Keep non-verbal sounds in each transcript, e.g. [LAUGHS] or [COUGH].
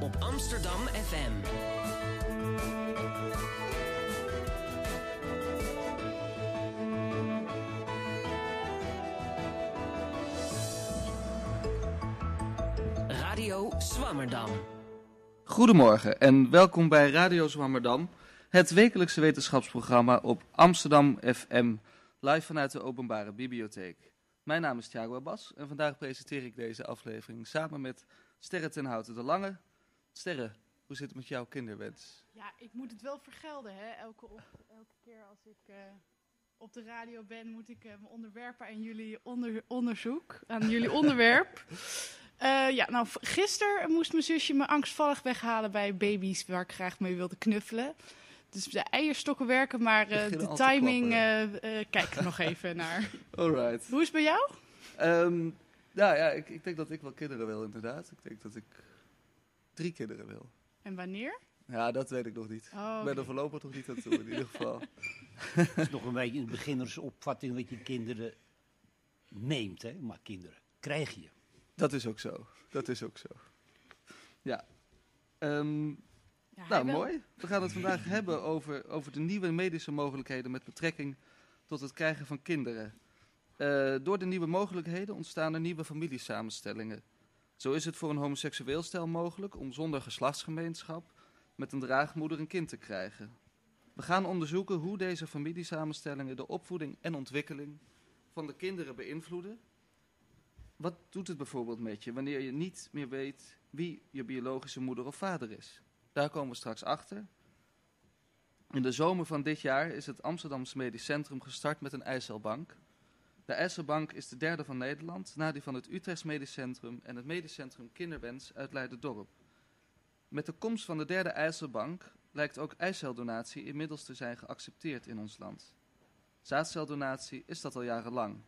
op Amsterdam FM. Radio Swammerdam. Goedemorgen en welkom bij Radio Zwammerdam, het wekelijkse wetenschapsprogramma op Amsterdam FM, live vanuit de Openbare Bibliotheek. Mijn naam is Thiago Abbas en vandaag presenteer ik deze aflevering samen met Sterre ten Houten de Lange. Sterre, hoe zit het met jouw kinderwens? Ja, ik moet het wel vergelden, hè. Elke, op, elke keer als ik eh, op de radio ben, moet ik eh, me onderwerpen aan jullie onder, onderzoek, aan jullie [LAUGHS] onderwerp. Eh, ja, nou, gisteren moest mijn zusje me angstvallig weghalen bij baby's waar ik graag mee wilde knuffelen. Dus de eierstokken werken, maar de timing, kijk er nog even naar. [LAUGHS] Alright. Hoe is het bij jou? Ehm nou ja, ik, ik denk dat ik wel kinderen wil inderdaad. Ik denk dat ik drie kinderen wil. En wanneer? Ja, dat weet ik nog niet. Oh, Ik ben er voorlopig nog niet aan toe in ieder geval. [LAUGHS] Het is nog een beetje een beginnersopvatting dat je kinderen neemt, hè? maar kinderen krijg je. Dat is ook zo. Dat is ook zo. Ja. Ehm, Ja, hij Nou, mooi. We gaan het vandaag hebben over, over de nieuwe medische mogelijkheden met betrekking tot het krijgen van kinderen. Eh, door de nieuwe mogelijkheden ontstaan er nieuwe familiesamenstellingen. Zo is het voor een homoseksueel stel mogelijk om zonder geslachtsgemeenschap met een draagmoeder een kind te krijgen. We gaan onderzoeken hoe deze familiesamenstellingen de opvoeding en ontwikkeling van de kinderen beïnvloeden. Wat doet het bijvoorbeeld met je wanneer je niet meer weet wie je biologische moeder of vader is? Daar komen we straks achter. In de zomer van dit jaar is het Amsterdamse Medisch Centrum gestart met een eicelbank. De eicelbank is de derde van Nederland, na die van het Utrechts Medisch Centrum en het Medisch Centrum Kinderwens uit Leiden-Dorp. Met de komst van de derde eicelbank lijkt ook eiceldonatie inmiddels te zijn geaccepteerd in ons land. Zaadceldonatie is dat al jarenlang.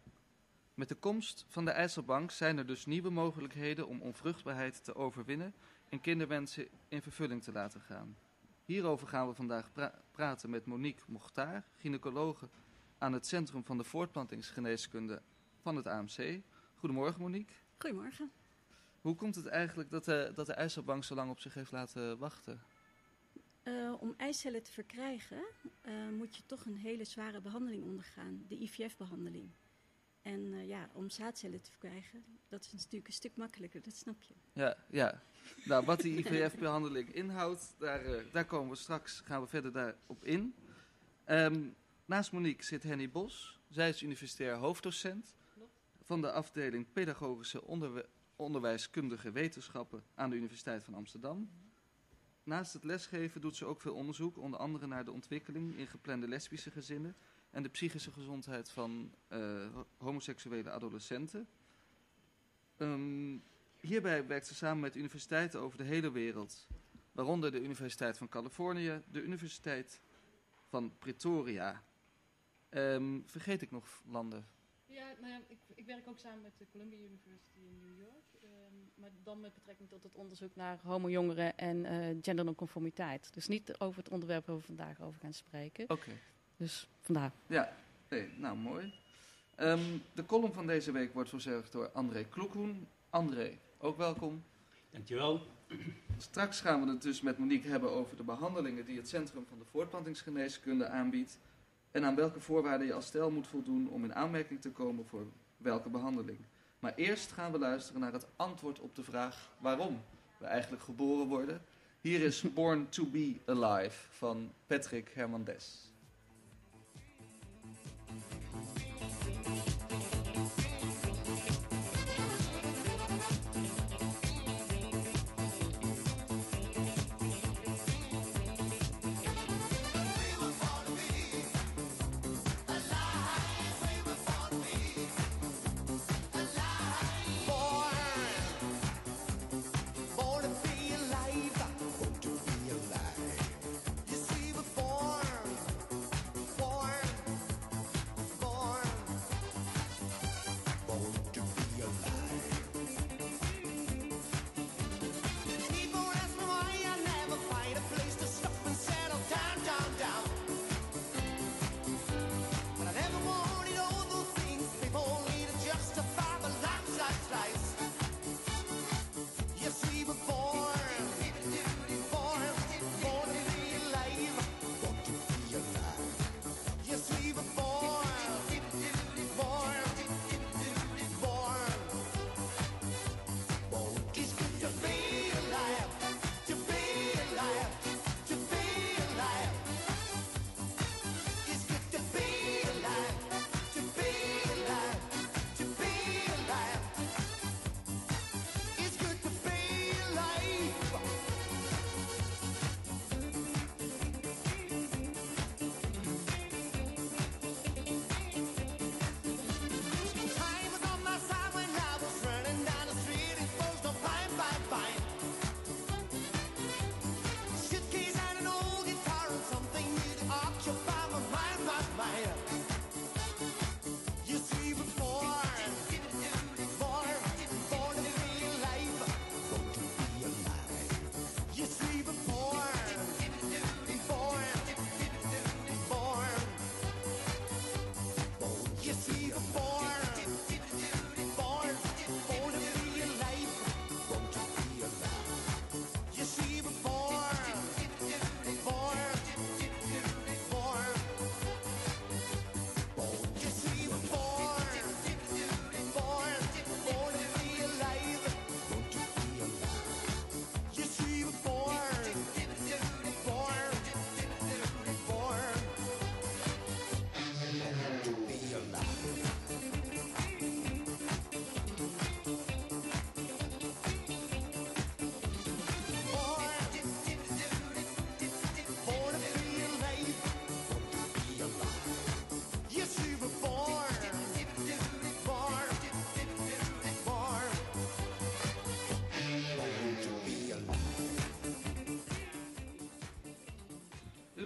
Met de komst van de eicelbank zijn er dus nieuwe mogelijkheden om onvruchtbaarheid te overwinnen en kinderwensen in vervulling te laten gaan. Hierover gaan we vandaag pra- praten met Monique Mochtaar, gynaecologe aan het Centrum van de Voortplantingsgeneeskunde van het AMC. Goedemorgen Monique. Goedemorgen. Hoe komt het eigenlijk dat de, dat de eicelbank zo lang op zich heeft laten wachten? Eh, om eicellen te verkrijgen eh, moet je toch een hele zware behandeling ondergaan, de IVF-behandeling. En eh, ja, om zaadcellen te verkrijgen, dat is natuurlijk een stuk makkelijker, dat snap je. Ja, ja. Nou, wat die IVF-behandeling inhoudt, daar, eh, daar komen we straks, gaan we verder daarop in. Ehm, naast Monique zit Henny Bos. Zij is universitair hoofddocent van de afdeling Pedagogische Onderwe- Onderwijskundige Wetenschappen aan de Universiteit van Amsterdam. Naast het lesgeven doet ze ook veel onderzoek, onder andere naar de ontwikkeling in geplande lesbische gezinnen en de psychische gezondheid van eh, ho- homoseksuele adolescenten. Ehm, hierbij werkt ze samen met universiteiten over de hele wereld, waaronder de Universiteit van Californië, de Universiteit van Pretoria. Ehm, vergeet ik nog landen? Ja, nou ja, ik, ik werk ook samen met de Columbia University in New York. ehm, maar dan met betrekking tot het onderzoek naar homojongeren en eh gendernonconformiteit. Dus niet over het onderwerp waar we vandaag over gaan spreken. Oké. Dus vandaar. Ja, nee, nou mooi. Ehm, de column van deze week wordt verzorgd door André Kloekhoen. André, ook welkom. Dankjewel. Straks gaan we het dus met Monique hebben over de behandelingen die het Centrum van de Voortplantingsgeneeskunde aanbiedt. En aan welke voorwaarden je als stel moet voldoen om in aanmerking te komen voor welke behandeling. Maar eerst gaan we luisteren naar het antwoord op de vraag waarom we eigenlijk geboren worden. Hier is Born to be Alive van Patrick Hernandez.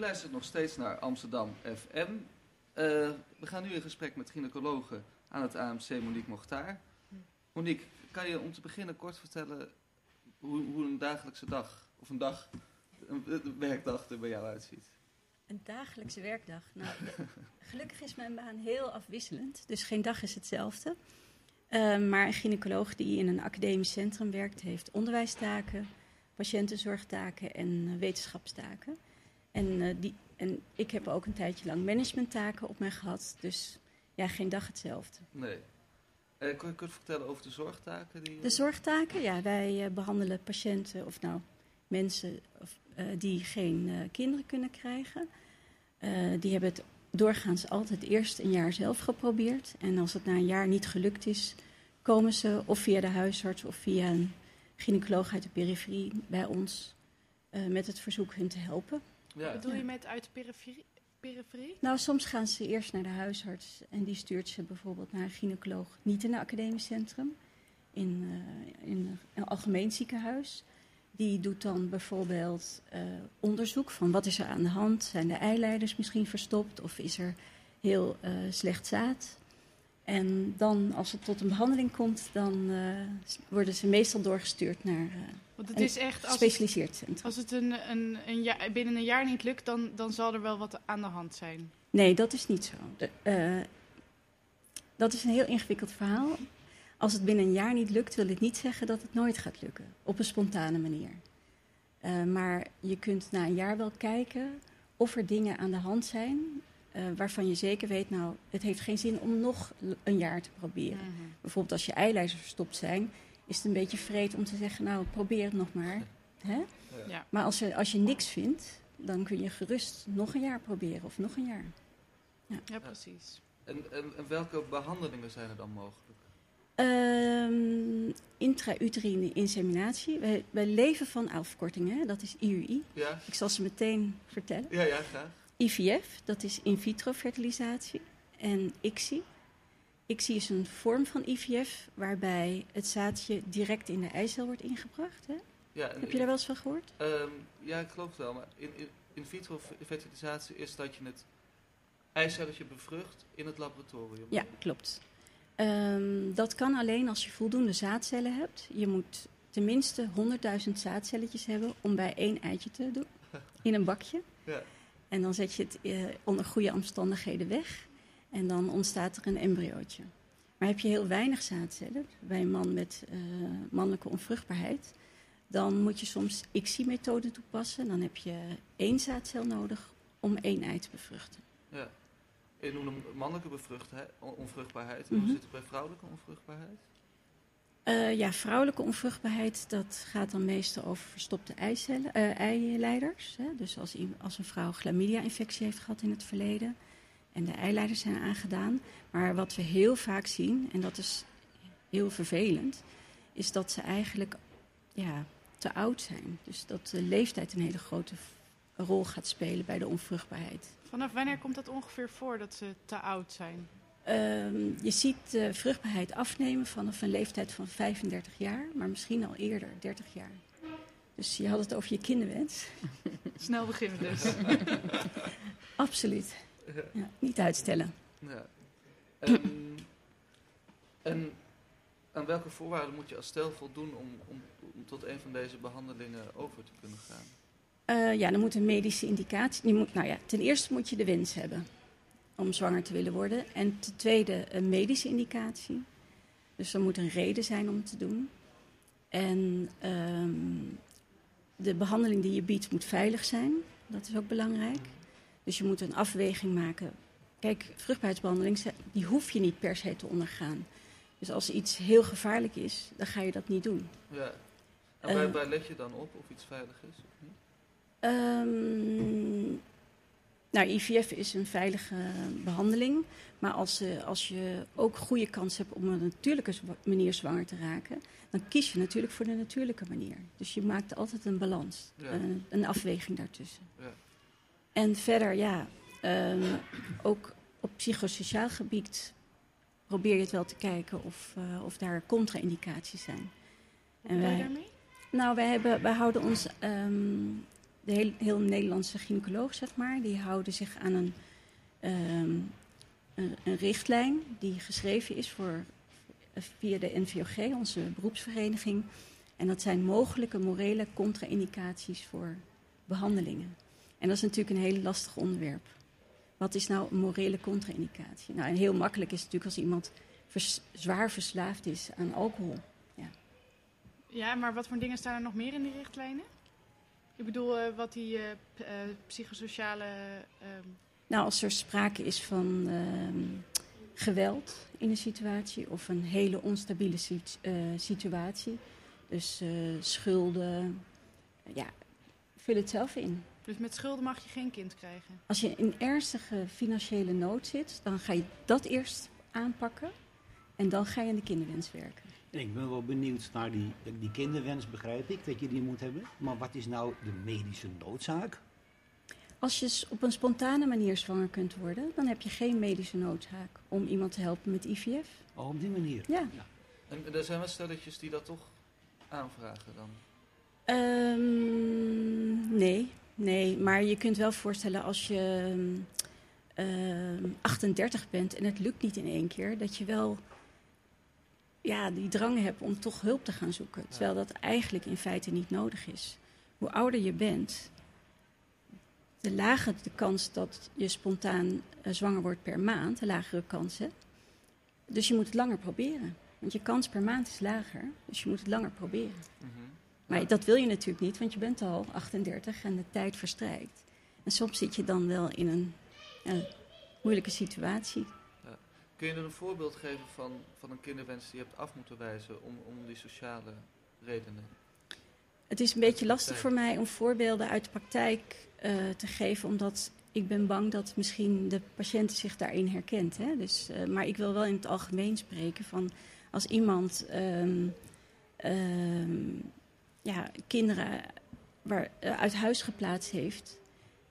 Luistert nog steeds naar Amsterdam FM. Eh, we gaan nu in gesprek met gynaecologe aan het AMC Monique Mochtaar. Monique, kan je om te beginnen kort vertellen hoe, hoe een dagelijkse dag, of een dag, werkdag er bij jou uitziet? Een dagelijkse werkdag. Nou, [LAUGHS] gelukkig is mijn baan heel afwisselend, dus geen dag is hetzelfde. Eh, maar een gynaecoloog die in een academisch centrum werkt, heeft onderwijstaken, patiëntenzorgtaken en eh, wetenschapstaken. En, eh, die, en ik heb ook een tijdje lang managementtaken op mij gehad, dus ja, geen dag hetzelfde. Nee. Eh, kun je kort vertellen over de zorgtaken? Die, De zorgtaken, ja, wij eh, behandelen patiënten of nou mensen of, eh, die geen kinderen kunnen krijgen. Die hebben het doorgaans altijd eerst een jaar zelf geprobeerd. En als het na een jaar niet gelukt is, komen ze of via de huisarts of via een gynaecoloog uit de periferie bij ons met het verzoek hun te helpen. Wat ja. bedoel je met uit de periferie? periferie? Nou, soms gaan ze eerst naar de huisarts en die stuurt ze bijvoorbeeld naar een gynaecoloog, niet in een academisch centrum, in, eh, in een algemeen ziekenhuis. Die doet dan bijvoorbeeld eh, onderzoek van wat is er aan de hand, zijn de eileiders misschien verstopt of is er heel eh, slecht zaad. En dan, als het tot een behandeling komt, dan eh, worden ze meestal doorgestuurd naar eh, Want het is echt, als, gespecialiseerd centrum. als het een, een, een binnen een jaar niet lukt, dan, dan zal er wel wat aan de hand zijn. Nee, dat is niet zo. De- eh, dat is een heel ingewikkeld verhaal. Als het binnen een jaar niet lukt, wil het niet zeggen dat het nooit gaat lukken. Op een spontane manier. Maar je kunt na een jaar wel kijken of er dingen aan de hand zijn eh, waarvan je zeker weet, nou, het heeft geen zin om nog een jaar te proberen. Mhm. Bijvoorbeeld als je eileiders verstopt zijn, is het een beetje vreed om te zeggen, nou, probeer het nog maar. Hè? Ja. Maar als je, als je niks vindt, dan kun je gerust nog een jaar proberen of nog een jaar. ja, precies. En, en, en welke behandelingen zijn er dan mogelijk? Ehm intrauterine inseminatie. Wij, wij leven van afkortingen, hè? dat is IUI. Ja, Ik zal ze meteen vertellen. ja, ja graag. IVF, dat is in vitro fertilisatie. En ICSI. ICSI is een vorm van IVF waarbij het zaadje direct in de eicel wordt ingebracht. Hè? Ja, Heb je daar wel eens van gehoord? Ehm, ja, ik geloof het wel. Maar in, in, in vitro fe- fertilisatie is dat je het eicelletje bevrucht in het laboratorium. Ja, klopt. Ehm, dat kan alleen als je voldoende zaadcellen hebt. Je moet tenminste 100.000 zaadcelletjes hebben om bij één eitje te doen. [LAUGHS] In een bakje. Ja. En dan zet je het eh, onder goede omstandigheden weg. En dan ontstaat er een embryootje. Maar heb je heel weinig zaadcellen, bij een man met eh, mannelijke onvruchtbaarheid, dan moet je soms ICSI-methode toepassen. Dan heb je één zaadcel nodig om één ei te bevruchten. ja. Je noemde mannelijke onvruchtbaarheid. Mhm. Hoe zit het bij vrouwelijke onvruchtbaarheid? Eh, ja, vrouwelijke onvruchtbaarheid, dat gaat dan meestal over verstopte eh, eileiders. Hè? Dus als, als een vrouw chlamydia-infectie heeft gehad in het verleden en de eileiders zijn aangedaan. Maar wat we heel vaak zien, en dat is heel vervelend, is dat ze eigenlijk ja, te oud zijn. Dus dat de leeftijd een hele grote rol gaat spelen bij de onvruchtbaarheid. Vanaf wanneer komt het ongeveer voor dat ze te oud zijn? Ehm, je ziet de vruchtbaarheid afnemen vanaf een leeftijd van 35 jaar, maar misschien al eerder, 30 jaar. Dus je had het over je kinderwens. [LAUGHS] Snel beginnen dus. [LAUGHS] Absoluut. Ja, niet uitstellen. Ja. En, en aan welke voorwaarden moet je als stel voldoen om, om, om tot een van deze behandelingen over te kunnen gaan? Eh, ja, dan moet een medische indicatie. Je moet, nou ja, ten eerste moet je de wens hebben om zwanger te willen worden. En ten tweede een medische indicatie. Dus er moet een reden zijn om het te doen. En ehm, de behandeling die je biedt moet veilig zijn. Dat is ook belangrijk. Dus je moet een afweging maken. Kijk, vruchtbaarheidsbehandeling, die hoef je niet per se te ondergaan. Dus als iets heel gevaarlijk is, dan ga je dat niet doen. Ja. En waar, waar let je dan op of iets veilig is of niet? Ehm, nou, IVF is een veilige behandeling. Maar als, eh, als je ook goede kans hebt om op een natuurlijke manier zwanger te raken, dan kies je natuurlijk voor de natuurlijke manier. Dus je maakt altijd een balans, Ja. een, een afweging daartussen. Ja. En verder, ja, ehm, ook op psychosociaal gebied probeer je het wel te kijken of, eh, of daar contra-indicaties zijn. Wat je wij- daarmee? Nou, wij, hebben, wij houden ons. ehm, de heel, heel Nederlandse gynaecoloog, zeg maar, die houden zich aan een, ehm, een, richtlijn die geschreven is voor, via de NVOG, onze beroepsvereniging. En dat zijn mogelijke morele contra-indicaties voor behandelingen. En dat is natuurlijk een heel lastig onderwerp. Wat is nou een morele contra-indicatie? Nou, en heel makkelijk is het natuurlijk als iemand zwaar verslaafd is aan alcohol. Ja, maar wat voor dingen staan er nog meer in die richtlijnen? Ik bedoel, eh, wat die eh, eh, psychosociale... ehm, Nou, als er sprake is van ehm, geweld in een situatie of een hele onstabiele sit- situatie, dus schulden, ja, vul het zelf in. dus met schulden mag je geen kind krijgen. Als je in ernstige financiële nood zit, dan ga je dat eerst aanpakken en dan ga je aan de kinderwens werken. En ik ben wel benieuwd naar die, die kinderwens, begrijp ik, dat je die moet hebben. Maar wat is nou de medische noodzaak? Als je op een spontane manier zwanger kunt worden, dan heb je geen medische noodzaak om iemand te helpen met IVF. Oh, op die manier. Ja. En er zijn wel stelletjes die dat toch aanvragen dan. Ehm, nee, nee, maar je kunt wel voorstellen als je ehm, 38 bent en het lukt niet in één keer, dat je wel ja, die drang hebt om toch hulp te gaan zoeken. Terwijl dat eigenlijk in feite niet nodig is. Hoe ouder je bent, de lager de kans dat je spontaan eh, zwanger wordt per maand, de lagere kansen. Dus je moet het langer proberen. Want je kans per maand is lager, dus je moet het langer proberen. Maar dat wil je natuurlijk niet, want je bent al 38 en de tijd verstrijkt. En soms zit je dan wel in een ja, moeilijke situatie. Kun je er een voorbeeld geven van, van een kinderwens die je hebt af moeten wijzen om, om die sociale redenen? Het is een beetje lastig voor mij om voorbeelden uit de praktijk eh, te geven, omdat ik ben bang dat misschien de patiënt zich daarin herkent. Hè? Dus, eh, maar ik wil wel in het algemeen spreken van als iemand ehm, ehm, ja, kinderen waar, eh, uit huis geplaatst heeft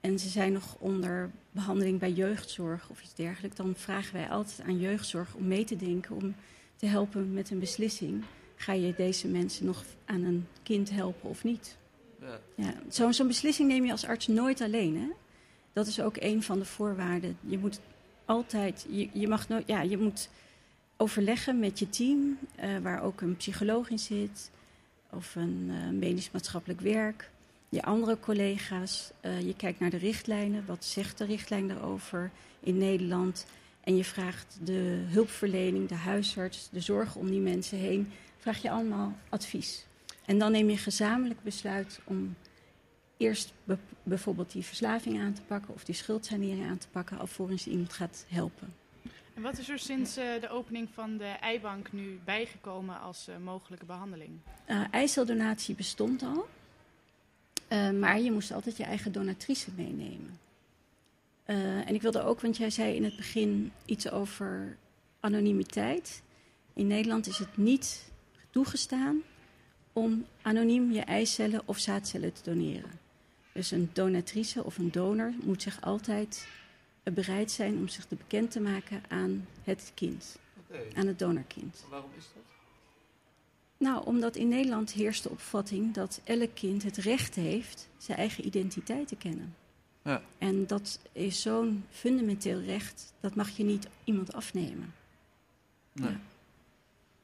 en ze zijn nog onder behandeling bij jeugdzorg of iets dergelijks, dan vragen wij altijd aan jeugdzorg om mee te denken, om te helpen met een beslissing. Ga je deze mensen nog aan een kind helpen of niet? Ja. Ja, zo- Zo'n beslissing neem je als arts nooit alleen. Hè? Dat is ook een van de voorwaarden. Je moet altijd, je, je mag nooit, ja, je moet overleggen met je team, eh, waar ook een psycholoog in zit, of een eh, medisch-maatschappelijk werk, je andere collega's. Eh, je kijkt naar de richtlijnen, wat zegt de richtlijn daarover in Nederland? En je vraagt de hulpverlening, de huisarts, de zorg om die mensen heen, vraag je allemaal advies. En dan neem je gezamenlijk besluit om eerst be- bijvoorbeeld die verslaving aan te pakken of die schuldsanering aan te pakken, alvorens je iemand gaat helpen. En wat is er sinds eh, de opening van de eibank nu bijgekomen als eh, mogelijke behandeling? Eh eiceldonatie bestond al, eh, maar je moest altijd je eigen donatrice meenemen. Eh, en ik wilde ook, want jij zei in het begin iets over anonimiteit. In Nederland is het niet toegestaan om anoniem je eicellen of zaadcellen te doneren. Dus een donatrice of een donor moet zich altijd eh, bereid zijn om zich te bekend te maken aan het kind, aan het donorkind. waarom is dat? Nou, omdat in Nederland heerst de opvatting dat elk kind het recht heeft zijn eigen identiteit te kennen. Ja. En dat is zo'n fundamenteel recht, dat mag je niet iemand afnemen. Nee. Ja.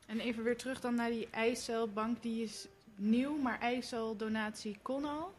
En even weer terug dan naar die eicelbank. Die is nieuw, maar eiceldonatie kon al.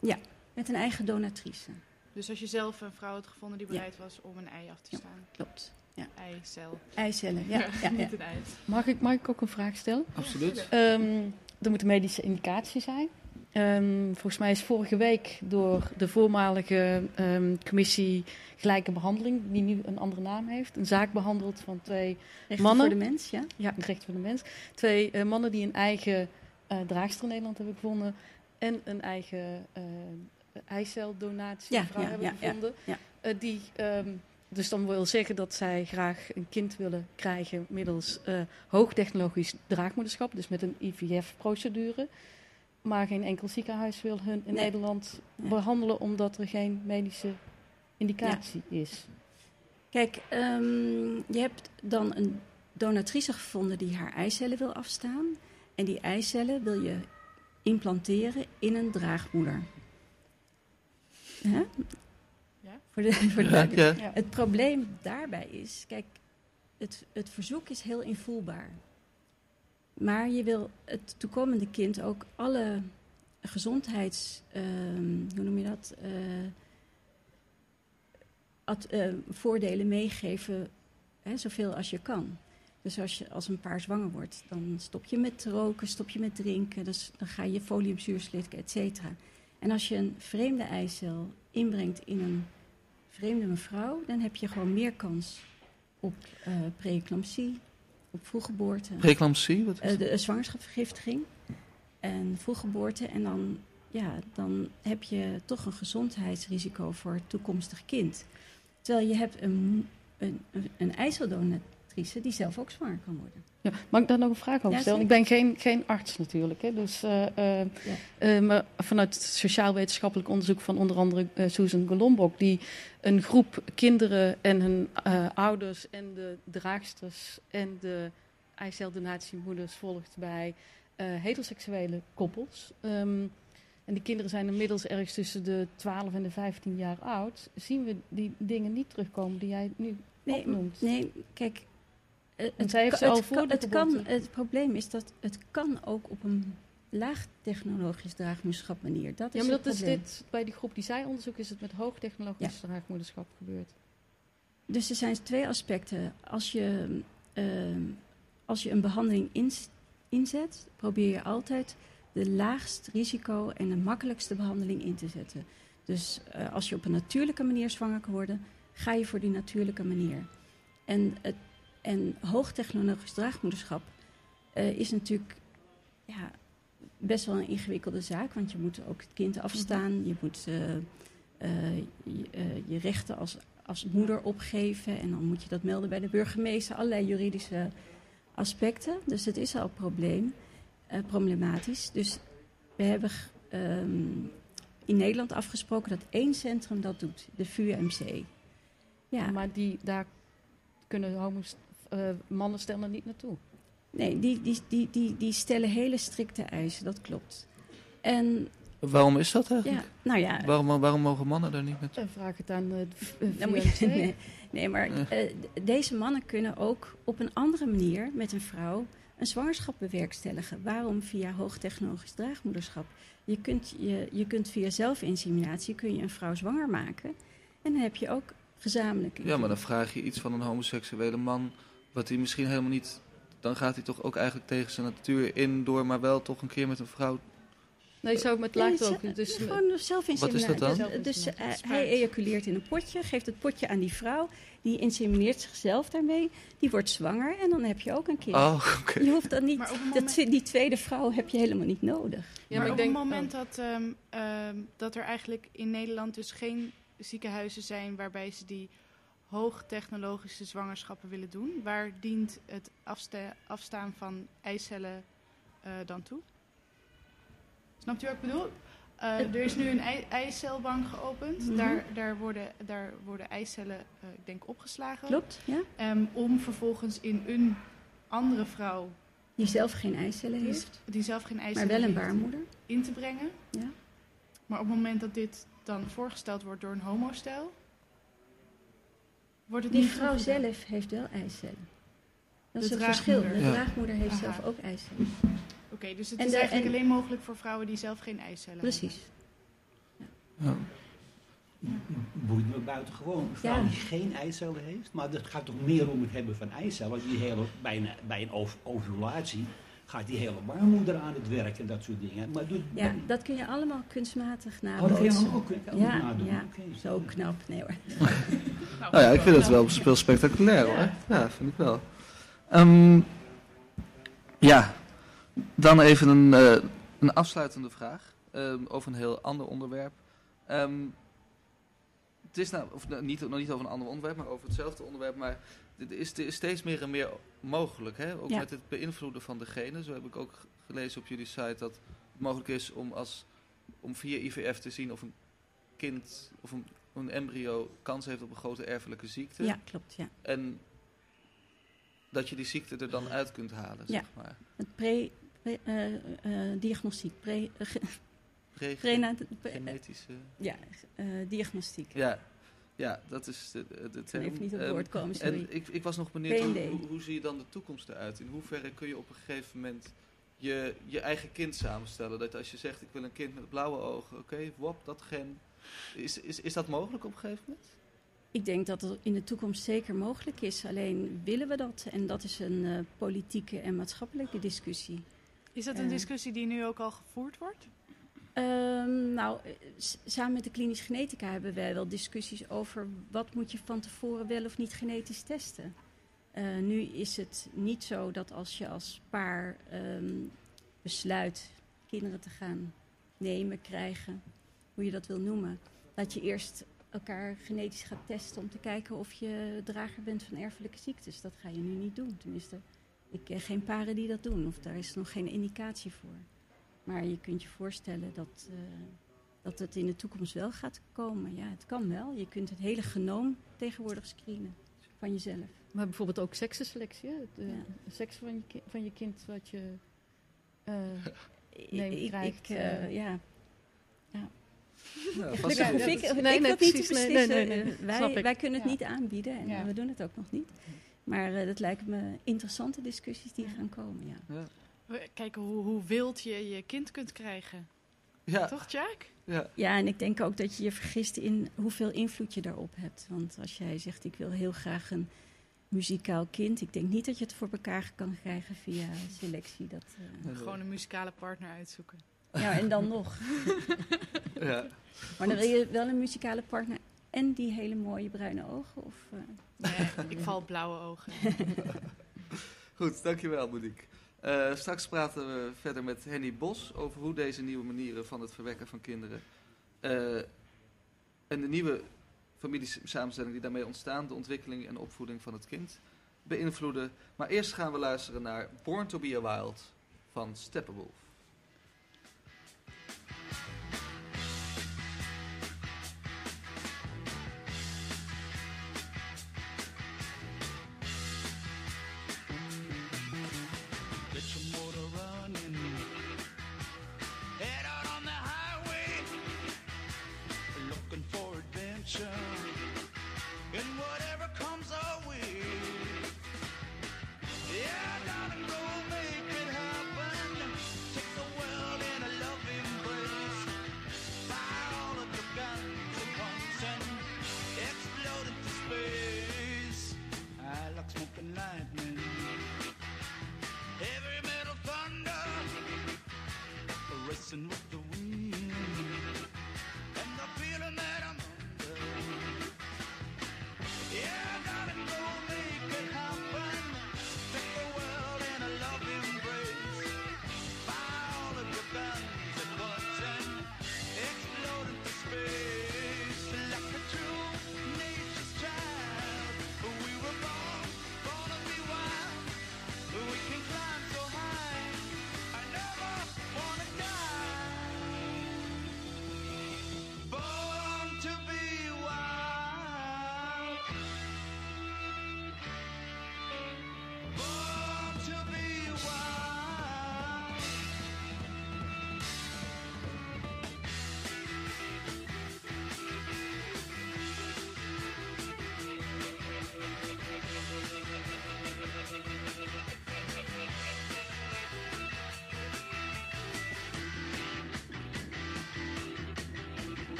Met een eigen donatrice, Dus als je zelf een vrouw had gevonden die Ja. bereid was om een ei af te Ja. staan. klopt. Eicel. Eicellen, ja. ja, ja. [LAUGHS] Niet een ei. Mag ik, mag ik ook een vraag stellen? Absoluut. Ehm, er moet een medische indicatie zijn. Ehm, volgens mij is vorige week door de voormalige ehm, commissie Gelijke Behandeling, die nu een andere naam heeft, een zaak behandeld van twee, Rechten Mannen? voor de mens, ja. ja, het recht van de mens, twee eh, mannen die een eigen eh, draagster in Nederland hebben gevonden en een eigen eh eiceldonatie Ja, ja, hebben ja, ja, gevonden. ja. Eh, die, ehm, dus dan wil zeggen dat zij graag een kind willen krijgen middels eh, hoogtechnologisch draagmoederschap, dus met een IVF-procedure. Maar geen enkel ziekenhuis wil hun in Nee. Nederland Nee. behandelen omdat er geen medische indicatie is. Kijk, ehm, je hebt dan een donatrice gevonden die haar eicellen wil afstaan. En die eicellen wil je implanteren in een draagmoeder. Hè? Ja? Voor de, [LAUGHS] voor de Ja, duidelijkheid. ja. Het probleem daarbij is, kijk, het, het verzoek is heel invoelbaar. Maar je wil het toekomende kind ook alle gezondheids, ehm, hoe noem je dat, eh, ad- eh, voordelen meegeven, hè, zoveel als je kan. Dus als, je, als een paar zwanger wordt, dan stop je met roken, stop je met drinken, dus dan ga je foliumzuur slikken, et cetera. En als je een vreemde eicel inbrengt in een vreemde mevrouw, dan heb je gewoon meer kans op eh preeclampsie, op vroeggeboorte, Preeclampsie? Wat is dat? de eh, zwangerschapsvergiftiging en vroeggeboorte. En dan, ja, dan heb je toch een gezondheidsrisico voor het toekomstig kind. Terwijl je hebt een, een, een, een die zelf ook zwanger kan worden. Ja, mag ik daar nog een vraag over Ja, stellen? Ik ben geen, geen arts natuurlijk. Hè, dus, eh, eh, eh, maar vanuit sociaal-wetenschappelijk onderzoek van onder andere Susan Golombok... die een groep kinderen en hun ouders en de draagsters en de eiceldonatiemoeders volgt bij heteroseksuele koppels. Ehm, en die kinderen zijn inmiddels ergens tussen de 12 en de 15 jaar oud. Zien we die dingen niet terugkomen die jij nu Nee, opnoemt? nee kijk. Zij heeft kan- ze al het, voor kan, het, kan, het probleem is dat het kan ook op een laag technologisch draagmoederschap manier. Dat is Ja, maar het dat is dit, bij die groep die zij onderzoekt, is het met hoogtechnologisch draagmoederschap gebeurd. Dus er zijn twee aspecten. Als je, ehm, als je een behandeling inzet, probeer je altijd de laagst risico en de makkelijkste behandeling in te zetten. Dus eh, als je op een natuurlijke manier zwanger kan worden, ga je voor die natuurlijke manier. En, het, en hoogtechnologisch draagmoederschap eh, is natuurlijk ja, best wel een ingewikkelde zaak, want je moet ook het kind afstaan, je moet eh, eh, je, je rechten als, als moeder opgeven en dan moet je dat melden bij de burgemeester, allerlei juridische aspecten. Dus het is al een probleem, problematisch. Dus we hebben ehm, in Nederland afgesproken dat één centrum dat doet, de VUMC. Ja, Maar die, daar kunnen homo's, mannen stellen niet naartoe. nee, die, die, die, die, die stellen hele strikte eisen, dat klopt. En Waarom is dat eigenlijk? ja, nou ja, Waarom, waarom mogen mannen daar niet met? En vraag het aan eh, de v- eh, Dan moet je, [LAUGHS] nee, nee, maar eh, deze mannen kunnen ook op een andere manier met een vrouw een zwangerschap bewerkstelligen. Waarom via hoogtechnologisch draagmoederschap? Je kunt, je, je kunt via zelfinseminatie kun je een vrouw zwanger maken. En dan heb je ook gezamenlijk. Ja, maar dan vraag je iets van een homoseksuele man, wat hij misschien helemaal niet... Dan gaat hij toch ook eigenlijk tegen zijn natuur in door, maar wel toch een keer met een vrouw... Nee, zo met ze- Dus gewoon zelfinseminatie. Wat is dat dan? Dus, dus, eh, hij ejaculeert in een potje, geeft het potje aan die vrouw. Die insemineert zichzelf daarmee. Die wordt zwanger en dan heb je ook een kind. Oh, oké. Je hoeft dan niet, Maar op een dat, moment- die tweede vrouw heb je helemaal niet nodig. ja, maar ik op denk, het moment oh. dat, ehm, ehm, dat er eigenlijk in Nederland dus geen ziekenhuizen zijn waarbij ze die hoogtechnologische zwangerschappen willen doen, waar dient het afsta- afstaan van eicellen eh, dan toe? Snapt u wat ik bedoel? Eh, er is nu een ei- eicelbank geopend. Mhm. daar, daar, worden, daar worden eicellen, eh, ik denk, opgeslagen. Klopt, ja? Ehm, om vervolgens in een andere vrouw, Die zelf geen eicellen heeft, die zelf geen maar eicellen wel een baarmoeder. in te brengen. Ja. Maar op het moment dat dit dan voorgesteld wordt door een homostel, wordt het Die niet vrouw zelf heeft wel eicellen. Dat De is het verschil. De. Ja. draagmoeder heeft Aha. zelf ook eicellen. Oké, dus het En is de- eigenlijk en- alleen mogelijk voor vrouwen die zelf geen eicellen Precies. Ja. boeit me buitengewoon. Een vrouw Ja. die geen eicellen heeft, maar het gaat toch meer om het hebben van eicellen. Want die hele, bij een, bij een ov- ovulatie gaat die hele baarmoeder aan het werk en dat soort dingen. Maar doe, Ja, dat kun je allemaal kunstmatig Oh, dat kun je ook, ook Ja, nadoen. ja. Oké. Zo knap. Nee hoor. [LAUGHS] Nou ja, ik vind het wel heel spectaculair hoor. Ja, vind ik wel. Ehm, ja, dan even een, eh, een afsluitende vraag ehm, over een heel ander onderwerp. Ehm, het is nou, of nou, niet, nog niet over een ander onderwerp, maar over hetzelfde onderwerp. Maar er is, er is steeds meer en meer mogelijk. Hè? Ook Ja. met het beïnvloeden van de genen. Zo heb ik ook gelezen op jullie site dat het mogelijk is om, als, om via IVF te zien of een kind of een, een embryo kans heeft op een grote erfelijke ziekte. Ja, klopt. Ja. En dat je die ziekte er dan uit kunt halen, Ja. zeg maar. Het pre, pre- eh, eh, diagnostiek, pre, eh, ge- Pre- [LAUGHS] Prena- genetische... ja, eh, diagnostiek. Ja, ja, dat is de, de, de Ik term. kan even niet op het Ehm, woord komen, sorry. En ik, ik was nog benieuwd, hoe, PND. hoe, hoe zie je dan de toekomst eruit? In hoeverre kun je op een gegeven moment je, je eigen kind samenstellen? Dat als je zegt, ik wil een kind met blauwe ogen, oké, wop, dat gen. Is, is, is dat mogelijk op een gegeven moment? Ik denk dat het in de toekomst zeker mogelijk is. Alleen willen we dat? En dat is een eh, politieke en maatschappelijke discussie. Is dat een Eh. discussie die nu ook al gevoerd wordt? Ehm, nou, eh, samen met de klinisch genetica hebben wij wel discussies over wat moet je van tevoren wel of niet genetisch testen. Eh, nu is het niet zo dat als je als paar ehm, besluit kinderen te gaan nemen, krijgen, hoe je dat wil noemen, dat je eerst elkaar genetisch gaat testen om te kijken of je drager bent van erfelijke ziektes. Dat ga je nu niet doen. Tenminste, ik ken geen paren die dat doen of daar is nog geen indicatie voor. Maar je kunt je voorstellen dat, eh, dat het in de toekomst wel gaat komen. Ja, het kan wel. Je kunt het hele genoom tegenwoordig screenen van jezelf. Maar bijvoorbeeld ook seksenselectie. De, Ja. seks van je, van je kind wat je... eh, [LAUGHS] Ik- Nee, ik, krijgt, ik, eh. Ja, Fascinerend. hoef ik, dat- hoef nee, ik nee, dat niet te precies. Nee, beslissen. nee, nee, nee. Eh, Wij, wij kunnen het Ja. niet aanbieden en Ja. we doen het ook nog niet. Maar eh, dat lijken me interessante discussies die gaan komen. Ja. Kijken hoe, hoe wild je je kind kunt krijgen. Ja, Toch, Jack? ja. ja, en ik denk ook dat je je vergist in hoeveel invloed je daarop hebt. Want als jij zegt, ik wil heel graag een muzikaal kind. Ik denk niet dat je het voor elkaar kan krijgen via selectie. Dat, eh, Gewoon een muzikale partner uitzoeken. Ja, en dan nog. [LAUGHS] ja. Maar dan wil je wel een muzikale partner en die hele mooie bruine ogen? Of, eh, Nee, ik val op blauwe ogen. [LAUGHS] Goed, dankjewel Monique. Eh, straks praten we verder met Henny Bos over hoe deze nieuwe manieren van het verwekken van kinderen eh, en de nieuwe familiesamenstelling die daarmee ontstaan, de ontwikkeling en opvoeding van het kind, beïnvloeden. Maar eerst gaan we luisteren naar Born to be a Wild van Steppenwolf.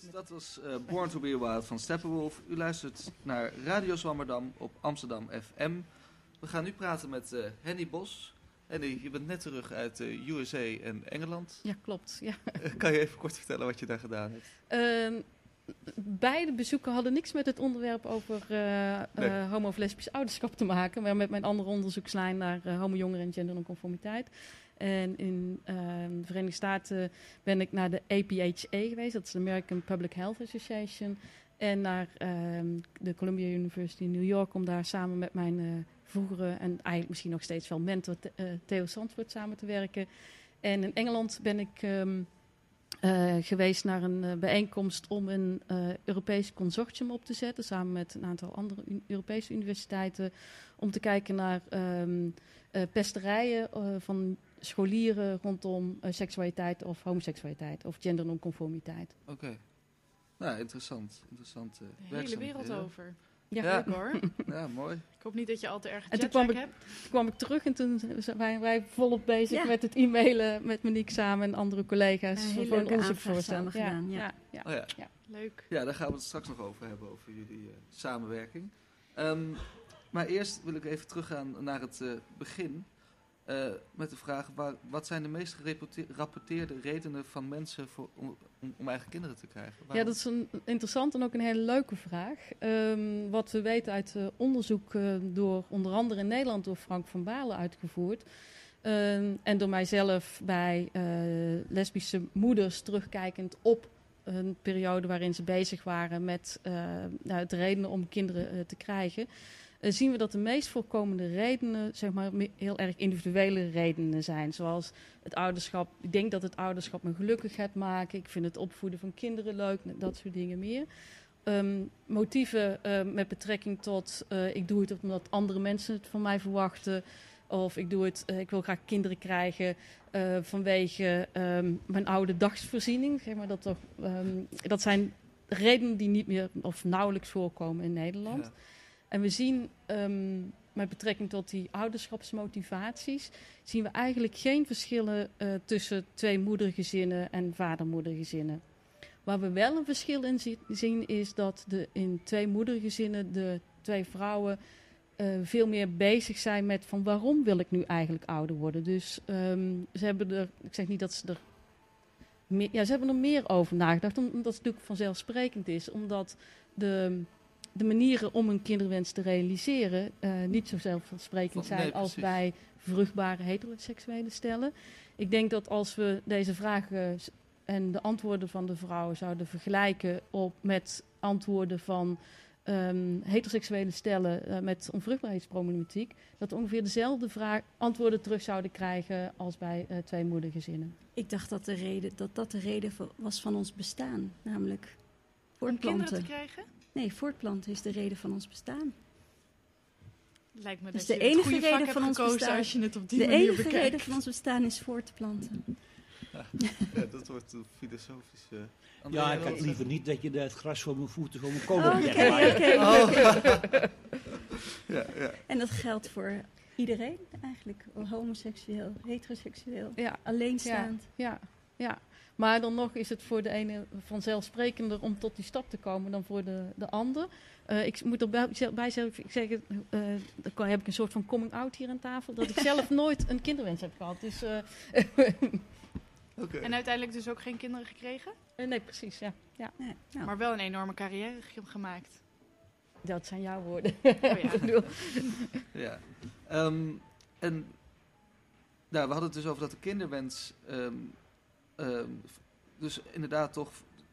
Goed, dat was eh, Born to be Wild van Steppenwolf. U luistert naar Radio Zwammerdam op Amsterdam FM. We gaan nu praten met eh, Henny Bos. Henny, je bent net terug uit de USA en Engeland. Ja, klopt. Ja. Eh, kan je even kort vertellen wat je daar gedaan hebt? Ehm, beide bezoeken hadden niks met het onderwerp over eh, eh, Nee. homo- of lesbisch ouderschap te maken, maar met mijn andere onderzoekslijn naar eh, homo, jongeren en gendernonconformiteit. En in ehm, de Verenigde Staten ben ik naar de APHA geweest, dat is de American Public Health Association. En naar ehm, de Columbia University in New York om daar samen met mijn eh, vroegere en eigenlijk misschien nog steeds wel mentor eh, Theo Sandvoort samen te werken. En in Engeland ben ik ehm, eh, geweest naar een bijeenkomst om een Europees consortium op te zetten, samen met een aantal andere Europese universiteiten, om te kijken naar pesterijen van scholieren rondom eh, seksualiteit of homoseksualiteit of gendernonconformiteit. Oké. Nou, interessant. Interessant. eh, De hele wereld over. Ja. Ja. Leuk hoor. [LAUGHS] Ja, mooi. Ik hoop niet dat je al te erg En toen kwam ik- hebt. Toen kwam ik terug en toen zijn wij, wij volop bezig Ja. met het e-mailen met Monique samen en andere collega's hele voor aanvraag samen gedaan, ja. ja, Oh ja. Leuk. Ja, daar gaan we het straks nog over hebben, over jullie eh, samenwerking. Ehm, maar eerst wil ik even teruggaan naar het eh, begin. Eh, met de vraag, wat zijn de meest gerapporte- gerapporteerde redenen van mensen voor, om, om, eigen kinderen te krijgen? Ja, dat is een interessant en ook een hele leuke vraag. Ehm, wat we weten uit eh, onderzoek eh, door onder andere in Nederland door Frank van Balen uitgevoerd. ehm, en door mijzelf bij lesbische moeders terugkijkend op een periode waarin ze bezig waren met nou, het redenen om kinderen te krijgen. Eh, zien we dat de meest voorkomende redenen, zeg maar, heel erg individuele redenen zijn. Zoals het ouderschap. Ik denk dat het ouderschap me gelukkig gaat maken. Ik vind het opvoeden van kinderen leuk. Dat soort dingen meer. Ehm, motieven eh, met betrekking tot eh, ik doe het omdat andere mensen het van mij verwachten. Of ik doe het, eh, ik wil graag kinderen krijgen vanwege ehm, mijn oude dagsvoorziening. Zeg maar dat, ehm, dat zijn redenen die niet meer of nauwelijks voorkomen in Nederland. En we zien ehm, met betrekking tot die ouderschapsmotivaties, zien we eigenlijk geen verschillen eh, tussen twee moedergezinnen en vadermoedergezinnen. Waar we wel een verschil in zi- zien is dat de, in twee moedergezinnen de twee vrouwen eh, veel meer bezig zijn met van waarom wil ik nu eigenlijk ouder worden. Dus ehm, ze hebben er, ik zeg niet dat ze er meer, ja, ze hebben er meer over nagedacht, omdat het natuurlijk vanzelfsprekend is, omdat de, de manieren om een kinderwens te realiseren eh, niet zo zelfsprekend Van- zijn nee, als bij vruchtbare heteroseksuele stellen. Ik denk dat als we deze vragen en de antwoorden van de vrouwen zouden vergelijken op, met antwoorden van ehm, heteroseksuele stellen eh, met onvruchtbaarheidsproblematiek, dat we ongeveer dezelfde vraag, antwoorden terug zouden krijgen als bij eh, twee moedergezinnen. Ik dacht dat, de reden, dat dat de reden voor- was van ons bestaan. Namelijk Om kinderen te krijgen? Nee, voortplanten is de reden van ons bestaan. Lijkt me Dus dat de je het enige reden van ons bestaan- als je het op die De manier enige bekijkt. reden van ons bestaan is voort te planten. Ja, dat wordt een filosofische... André, Ja, ik had liever niet dat je het gras voor mijn voeten voor mijn Oh, kolen Oh. [LAUGHS] Ja, ja. En dat geldt voor iedereen eigenlijk. Homoseksueel, heteroseksueel, Ja, alleenstaand. Ja, ja. Maar dan nog is het voor de ene vanzelfsprekender om tot die stap te komen dan voor de, de ander. Eh, ik moet erbij bij zelf ik zeg, eh, dan heb ik een soort van coming out hier aan tafel, dat ik zelf [LAUGHS] nooit een kinderwens heb gehad. Dus eh, [LAUGHS] Oké. En uiteindelijk dus ook geen kinderen gekregen, eh, nee, precies, ja. ja. Nee, nou, maar wel een enorme carrière ge- gemaakt. Dat zijn jouw woorden. Oh ja. [LAUGHS] Ik bedoel, Ja. Ehm, en nou, we hadden het dus over dat de kinderwens... ehm, ehm, dus inderdaad toch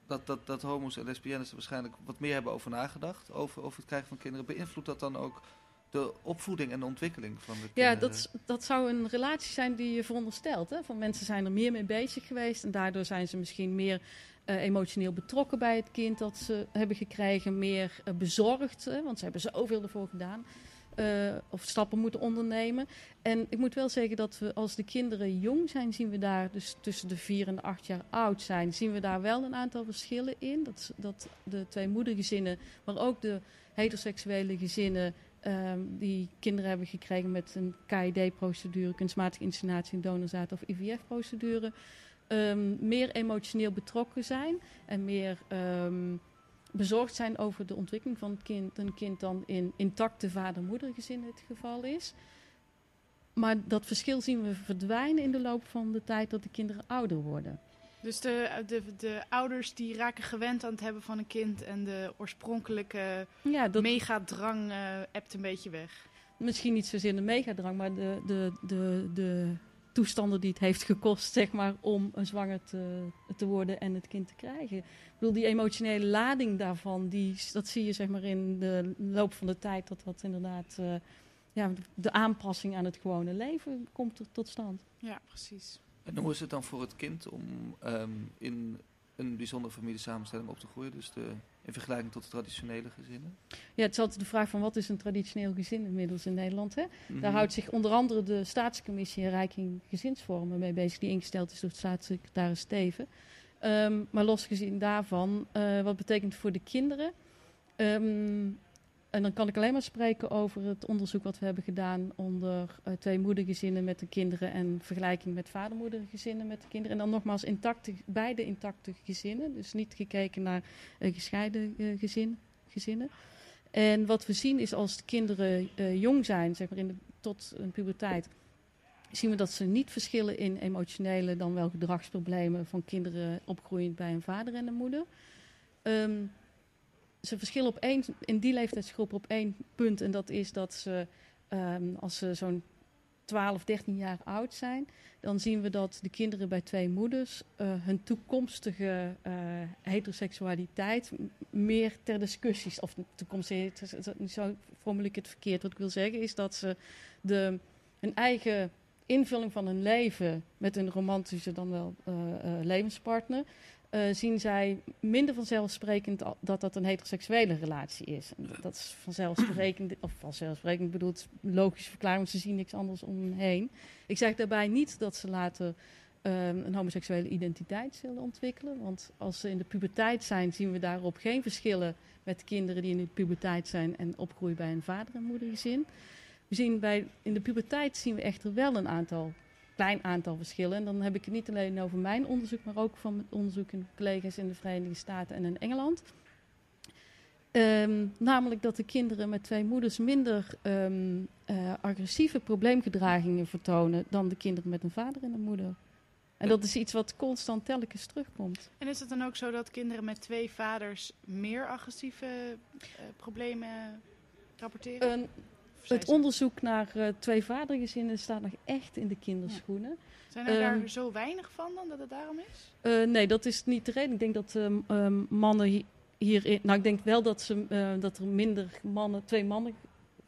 dat, dat, dat homo's en lesbiennes er waarschijnlijk wat meer hebben over nagedacht. Over, over het krijgen van kinderen. Beïnvloedt dat dan ook de opvoeding en de ontwikkeling van de Ja, kinderen? dat, is- dat zou een relatie zijn die je veronderstelt. Hè? Van mensen zijn er meer mee bezig geweest en daardoor zijn ze misschien meer eh, emotioneel betrokken bij het kind dat ze hebben gekregen, meer eh, bezorgd, hè? want ze hebben zoveel ervoor gedaan. Eh, of stappen moeten ondernemen. En ik moet wel zeggen dat we als de kinderen jong zijn, zien we daar dus tussen de vier en de acht jaar oud zijn, zien we daar wel een aantal verschillen in. Dat, dat de twee moedergezinnen, maar ook de heteroseksuele gezinnen ehm, die kinderen hebben gekregen met een KID-procedure, kunstmatige inseminatie, een donorzaad of IVF-procedure, ehm, meer emotioneel betrokken zijn en meer ehm, bezorgd zijn over de ontwikkeling van het kind. Een kind dan in intacte vader-moedergezin het geval is. Maar dat verschil zien we verdwijnen in de loop van de tijd dat de kinderen ouder worden. Dus de, de, de ouders die raken gewend aan het hebben van een kind en de oorspronkelijke Ja, dat, megadrang eh ebt een beetje weg. misschien niet zozeer de megadrang, maar de, de, de, de toestanden die het heeft gekost, zeg maar, om een zwanger te, te worden en het kind te krijgen. Ik bedoel, die emotionele lading daarvan, die, dat zie je zeg maar in de loop van de tijd, dat dat inderdaad, eh, ja, de aanpassing aan het gewone leven komt er tot stand. Ja, precies. En hoe is het dan voor het kind om ehm, in een bijzondere familiesamenstelling op te groeien? Dus de, in vergelijking tot de traditionele gezinnen? Ja, het is altijd de vraag van wat is een traditioneel gezin inmiddels in Nederland, hè? Daar Mhm. houdt zich onder andere de staatscommissie Rijking Gezinsvormen mee bezig, die ingesteld is door staatssecretaris Steven. Ehm, maar losgezien daarvan, eh, wat betekent het voor de kinderen? Ehm, en dan kan ik alleen maar spreken over het onderzoek wat we hebben gedaan onder eh, twee moedergezinnen met de kinderen en vergelijking met vadermoedergezinnen met de kinderen. En dan nogmaals intacte, beide intacte gezinnen, dus niet gekeken naar eh, gescheiden eh, gezin, gezinnen. En wat we zien is als de kinderen jong zijn, zeg maar in de, tot een puberteit, zien we dat ze niet verschillen in emotionele dan wel gedragsproblemen van kinderen opgroeiend bij een vader en een moeder. Ehm, ze verschillen op één, in die leeftijdsgroep op één punt en dat is dat ze ehm, als ze zo'n 12, 13 jaar oud zijn, dan zien we dat de kinderen bij twee moeders eh, hun toekomstige eh, heteroseksualiteit meer ter discussie is. Of toekomstige, zo formuleer ik het verkeerd. Wat ik wil zeggen is dat ze de, hun eigen invulling van hun leven met een romantische dan wel eh, eh, levenspartner. Eh, zien zij minder vanzelfsprekend dat dat een heteroseksuele relatie is. En dat is vanzelfsprekend, of vanzelfsprekend bedoeld, logisch verklaring, want ze zien niks anders om hen heen. Ik zeg daarbij niet dat ze later ehm, een homoseksuele identiteit zullen ontwikkelen. Want als ze in de puberteit zijn, zien we daarop geen verschillen met de kinderen die in de puberteit zijn en opgroeien bij een vader- en moedergezin. We zien bij, in de puberteit zien we echter wel een aantal, klein aantal verschillen. En dan heb ik het niet alleen over mijn onderzoek, maar ook van onderzoek in collega's in de Verenigde Staten en in Engeland. Ehm, namelijk dat de kinderen met twee moeders minder ehm, eh, agressieve probleemgedragingen vertonen dan de kinderen met een vader en een moeder. En dat is iets wat constant telkens terugkomt. En is het dan ook zo dat kinderen met twee vaders meer agressieve eh, problemen rapporteren? Het onderzoek naar eh, twee vadergezinnen staat nog echt in de kinderschoenen. Zijn er daar ehm, zo weinig van dan dat het daarom is? Eh, nee, dat is niet de reden. Ik denk dat ehm, ehm, mannen hi- hierin. Nou, ik denk wel dat, ze, eh, dat er minder mannen, twee mannen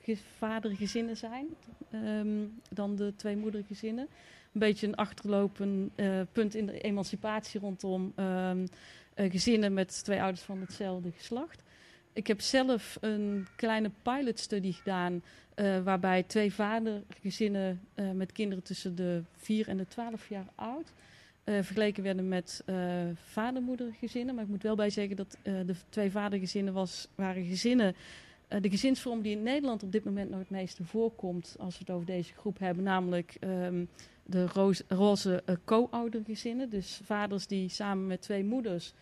ge- vadergezinnen zijn dan de twee moedergezinnen. Een beetje een achterlopen eh, punt in de emancipatie rondom eh, gezinnen met twee ouders van hetzelfde geslacht. Ik heb zelf een kleine pilotstudie gedaan eh, waarbij twee vadergezinnen eh, met kinderen tussen de 4 en de 12 jaar oud eh, vergeleken werden met vader-moedergezinnen. Maar ik moet wel bij zeggen dat de twee vadergezinnen was, waren gezinnen. de gezinsvorm die in Nederland op dit moment nog het meeste voorkomt, als we het over deze groep hebben, namelijk ehm, de roze, roze co-oudergezinnen. Dus vaders die samen met twee moeders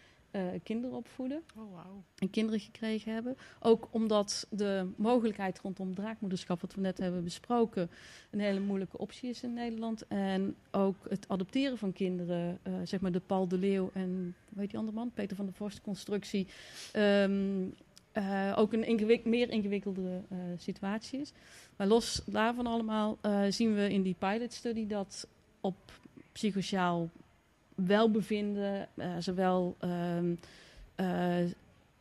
kinderen opvoeden Oh, wauw. en kinderen gekregen hebben. Ook omdat de mogelijkheid rondom draakmoederschap, wat we net hebben besproken, een hele moeilijke optie is in Nederland. En ook het adopteren van kinderen, eh, zeg maar de Paul de Leeuw en heet die andere man, Peter van der Vorst constructie, ehm, eh, ook een ingewik meer ingewikkelde eh, situatie is. Maar los daarvan allemaal eh, zien we in die pilot study dat op psychosociaal welbevinden, eh, zowel ehm, eh,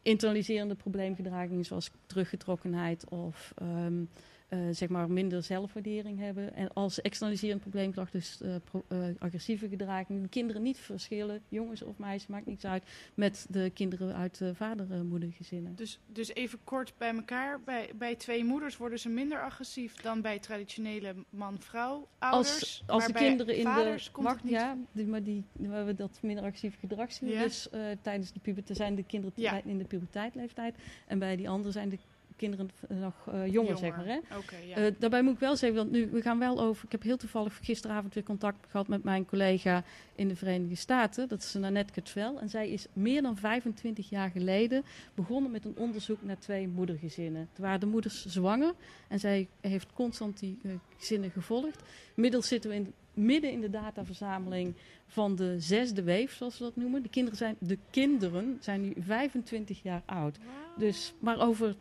internaliserende probleemgedragingen zoals teruggetrokkenheid of ehm, eh, zeg maar minder zelfwaardering hebben. En als externaliserend probleemgedrag, dus eh, pro- eh, agressieve gedragingen, kinderen niet verschillen, jongens of meisjes, maakt niets uit, met de kinderen uit de vader-moedergezinnen. Dus, dus even kort bij elkaar. Bij, bij twee moeders worden ze minder agressief dan bij traditionele man-vrouw ouders. Als, als de kinderen in de niet. ja, die, maar die, waar we dat minder agressief gedrag zien. Ja. Dus tijdens de puberteit zijn de kinderen Ja. in de puberteitleeftijd. En bij die anderen zijn de kinderen nog eh, jonger, zeg maar. Hè? Ja. Eh, daarbij moet ik wel zeggen, want nu, we gaan wel over... Ik heb heel toevallig gisteravond weer contact gehad met mijn collega in de Verenigde Staten. Dat is Nanette Kutvel. En zij is meer dan 25 jaar geleden begonnen met een onderzoek naar twee moedergezinnen. Toen waren de moeders zwanger en zij heeft constant die eh, gezinnen gevolgd. Inmiddels zitten we in, midden in de dataverzameling van de zesde weef, zoals we dat noemen. De kinderen zijn, de kinderen zijn nu 25 jaar oud. Dus, maar over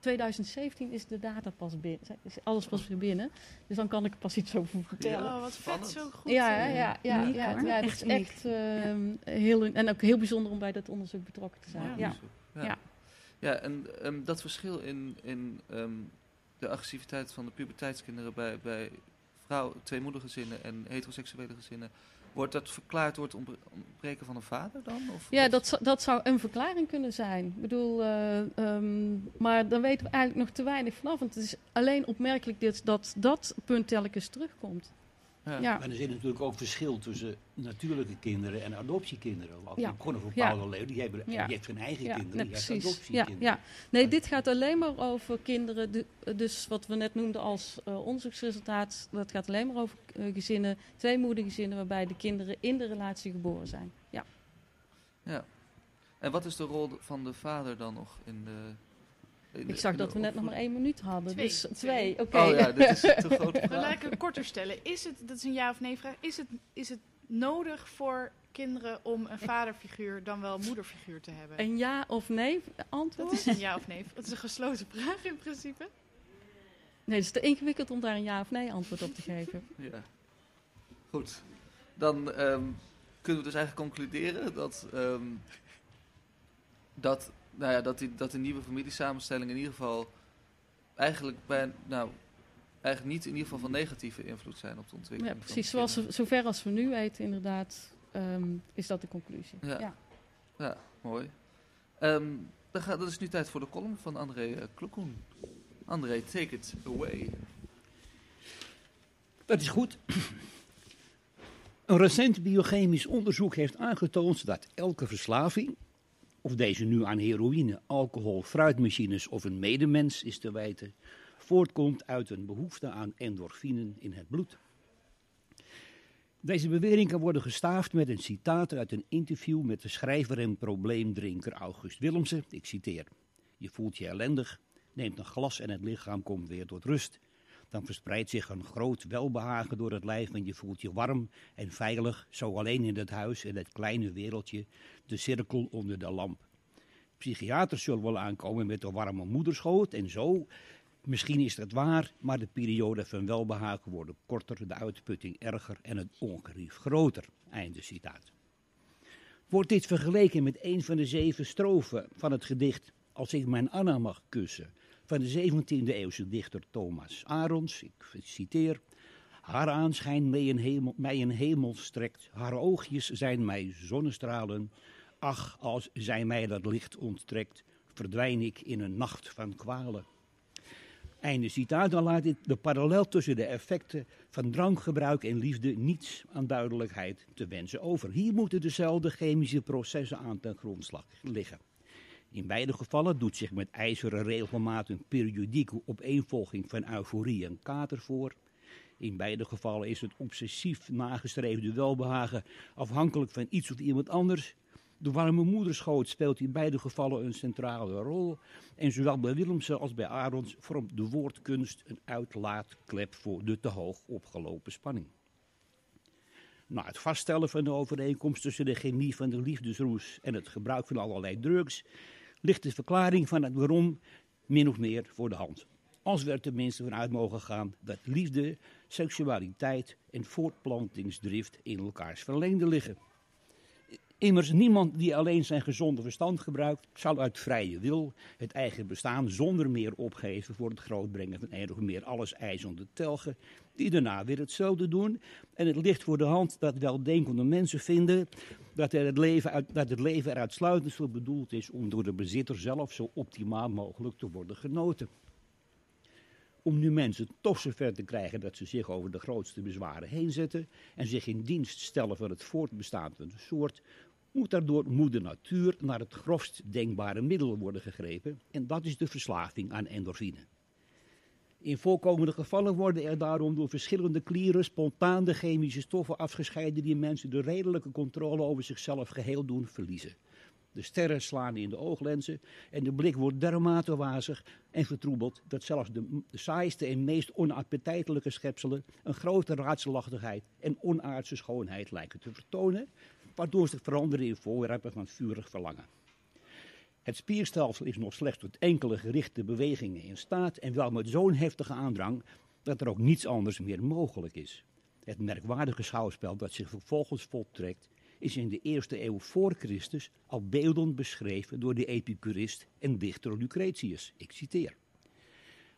2017 is de data pas binnen. Is alles pas weer binnen. Dus dan kan ik er pas iets over vertellen. Oh, wat vet, zo goed. Ja, ja, ja, ja, Uniek, ja, ja, Echt is echt ehm, heel, en ook heel bijzonder om bij dat onderzoek betrokken te zijn. Ja. Ja. Ja, Ja. ja. en ehm, dat verschil in, in ehm, de agressiviteit van de puberteitskinderen bij, bij vrouw, tweemoedergezinnen en heteroseksuele gezinnen, wordt dat verklaard door het ontbre- ontbreken van een vader dan? Of Ja, dat, zou- dat zou een verklaring kunnen zijn. Ik bedoel, eh, ehm, maar daar weten we eigenlijk nog te weinig vanaf. Want het is alleen opmerkelijk dit, dat dat punt telkens terugkomt. Ja. Maar er zit natuurlijk ook verschil tussen natuurlijke kinderen en adoptiekinderen. Want Ja. een Ja. bepaalde leeuw, die hebben Ja. die heeft hun eigen Ja, kinderen, nee, die heeft adoptiekinderen. ja. Nee, dit gaat alleen maar over kinderen. de- dus wat we net noemden als eh, onderzoeksresultaat. Dat gaat alleen maar over eh, gezinnen, tweemoedergezinnen, waarbij de kinderen in de relatie geboren zijn. Ja. Ja. En wat is de rol van de vader dan nog in de... Ik zag dat we net nog maar één minuut hadden. Twee. Dus Twee. twee, oké. Oh ja, dit is te laat [LAUGHS] ik het korter stellen. Is het, dat is een ja of nee vraag, is het, is het nodig voor kinderen om een vaderfiguur dan wel een moederfiguur te hebben? Een ja of nee Dat antwoord? is een ja of nee. Het is een gesloten vraag in principe. Nee, het is te ingewikkeld om daar een ja of nee antwoord op te geven. [LAUGHS] Ja. Goed. Dan ehm, kunnen we dus eigenlijk concluderen dat, ehm, dat, nou ja, dat, die, dat de nieuwe familiesamenstelling in ieder geval eigenlijk, bij, nou, eigenlijk niet in ieder geval van negatieve invloed zijn op de Ja, ontwikkeling. van precies. Zoals zover als we nu weten, inderdaad, ehm, is dat de conclusie. Ja. Ja. Ja, mooi. Ehm, dan gaat, dat is nu tijd voor de column van André uh, Kloekoen. André, take it away. Dat is goed. Een recent biochemisch onderzoek heeft aangetoond dat elke verslaving, of deze nu aan heroïne, alcohol, fruitmachines of een medemens is te wijten, voortkomt uit een behoefte aan endorfinen in het bloed. Deze bewering kan worden gestaafd met een citaat uit een interview met de schrijver en probleemdrinker August Willemsen. Ik citeer: Je voelt je ellendig, neemt een glas en het lichaam komt weer tot rust. Dan verspreidt zich een groot welbehagen door het lijf en je voelt je warm en veilig, zo alleen in het huis, in het kleine wereldje, de cirkel onder de lamp. Psychiaters zullen wel aankomen met een warme moederschoot en zo. Misschien is dat waar, maar de periode van welbehagen wordt korter, de uitputting erger en het ongerief groter. Einde citaat. Wordt dit vergeleken met een van de zeven strofen van het gedicht Als ik mijn Anna mag kussen, van de 17e eeuwse dichter Thomas Arons, ik citeer, haar aanschijn mij een, hemel, mij een hemel strekt, haar oogjes zijn mij zonnestralen, ach, als zij mij dat licht onttrekt, verdwijn ik in een nacht van kwalen. Einde citaat, dan laat dit de parallel tussen de effecten van drankgebruik en liefde niets aan duidelijkheid te wensen over. Hier moeten dezelfde chemische processen aan ten grondslag liggen. In beide gevallen doet zich met ijzeren regelmaat een periodieke opeenvolging van euforie en kater voor. In beide gevallen is het obsessief nagestreefde welbehagen afhankelijk van iets of iemand anders. De warme moederschoot speelt in beide gevallen een centrale rol. En zowel bij Willemsen als bij Arons vormt de woordkunst een uitlaatklep voor de te hoog opgelopen spanning. Na het vaststellen van de overeenkomst tussen de chemie van de liefdesroes en het gebruik van allerlei drugs, ligt de verklaring van het waarom min of meer voor de hand. Als we er tenminste vanuit mogen gaan dat liefde, seksualiteit en voortplantingsdrift in elkaars verlengde liggen. Immers, niemand die alleen zijn gezonde verstand gebruikt, zal uit vrije wil het eigen bestaan zonder meer opgeven voor het grootbrengen van een of meer alles eisende telgen, die daarna weer hetzelfde doen. En het ligt voor de hand dat weldenkende mensen vinden dat, het, leven uit, dat het leven er uitsluitend voor bedoeld is om door de bezitter zelf zo optimaal mogelijk te worden genoten. Om nu mensen toch zover te krijgen dat ze zich over de grootste bezwaren heen zetten en zich in dienst stellen van het voortbestaan van de soort, moet daardoor moeder natuur naar het grofst denkbare middel worden gegrepen en dat is de verslaving aan endorfine. In voorkomende gevallen worden er daarom door verschillende klieren spontaan de chemische stoffen afgescheiden die mensen de redelijke controle over zichzelf geheel doen verliezen. De sterren slaan in de ooglenzen en de blik wordt dermate wazig en vertroebeld dat zelfs de, saaiste en meest onappetijtelijke schepselen een grote raadselachtigheid en onaardse schoonheid lijken te vertonen, waardoor ze veranderen in voorwerpen van vurig verlangen. Het spierstelsel is nog slechts tot enkele gerichte bewegingen in staat en wel met zo'n heftige aandrang dat er ook niets anders meer mogelijk is. Het merkwaardige schouwspel dat zich vervolgens voltrekt is in de eerste eeuw voor Christus al beeldend beschreven door de epicurist en dichter Lucretius. Ik citeer.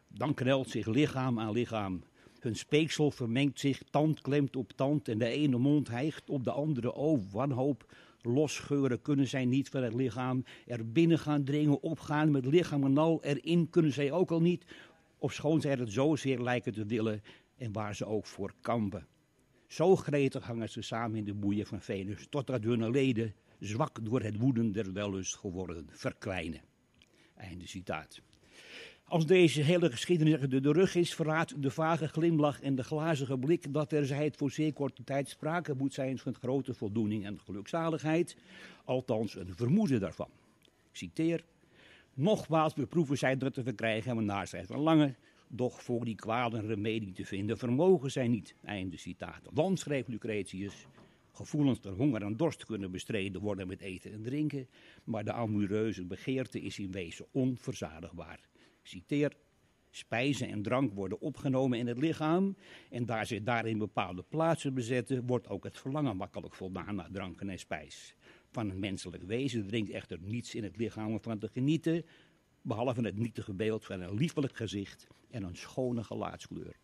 Dan knelt zich lichaam aan lichaam. Hun speeksel vermengt zich, tand klemt op tand en de ene mond hijgt op de andere. O, wanhoop, losscheuren kunnen zij niet van het lichaam. Er binnen gaan dringen, opgaan met lichaam en al. Erin kunnen zij ook al niet, ofschoon zij het zozeer lijken te willen en waar ze ook voor kampen. Zo gretig hangen ze samen in de boeien van Venus, totdat hun leden, zwak door het woeden der wellust geworden, verkwijnen. Einde citaat. Als deze hele geschiedenis de rug is, verraadt de vage glimlach en de glazige blik dat er zij het voor zeer korte tijd sprake moet zijn van grote voldoening en gelukzaligheid, althans een vermoeden daarvan. Ik citeer, nogmaals beproeven zij dat te verkrijgen en naar zij verlangen, doch voor die kwaad een remedie te vinden vermogen zij niet. Einde citaat. Want, schreef Lucretius, gevoelens der honger en dorst kunnen bestreden worden met eten en drinken, maar de amoureuze begeerte is in wezen onverzadigbaar. Citeer, spijzen en drank worden opgenomen in het lichaam en daar ze daarin bepaalde plaatsen bezetten, wordt ook het verlangen makkelijk voldaan naar dranken en spijs. Van een menselijk wezen dringt echter niets in het lichaam van te genieten, behalve het nietige beeld van een liefelijk gezicht en een schone gelaatskleur.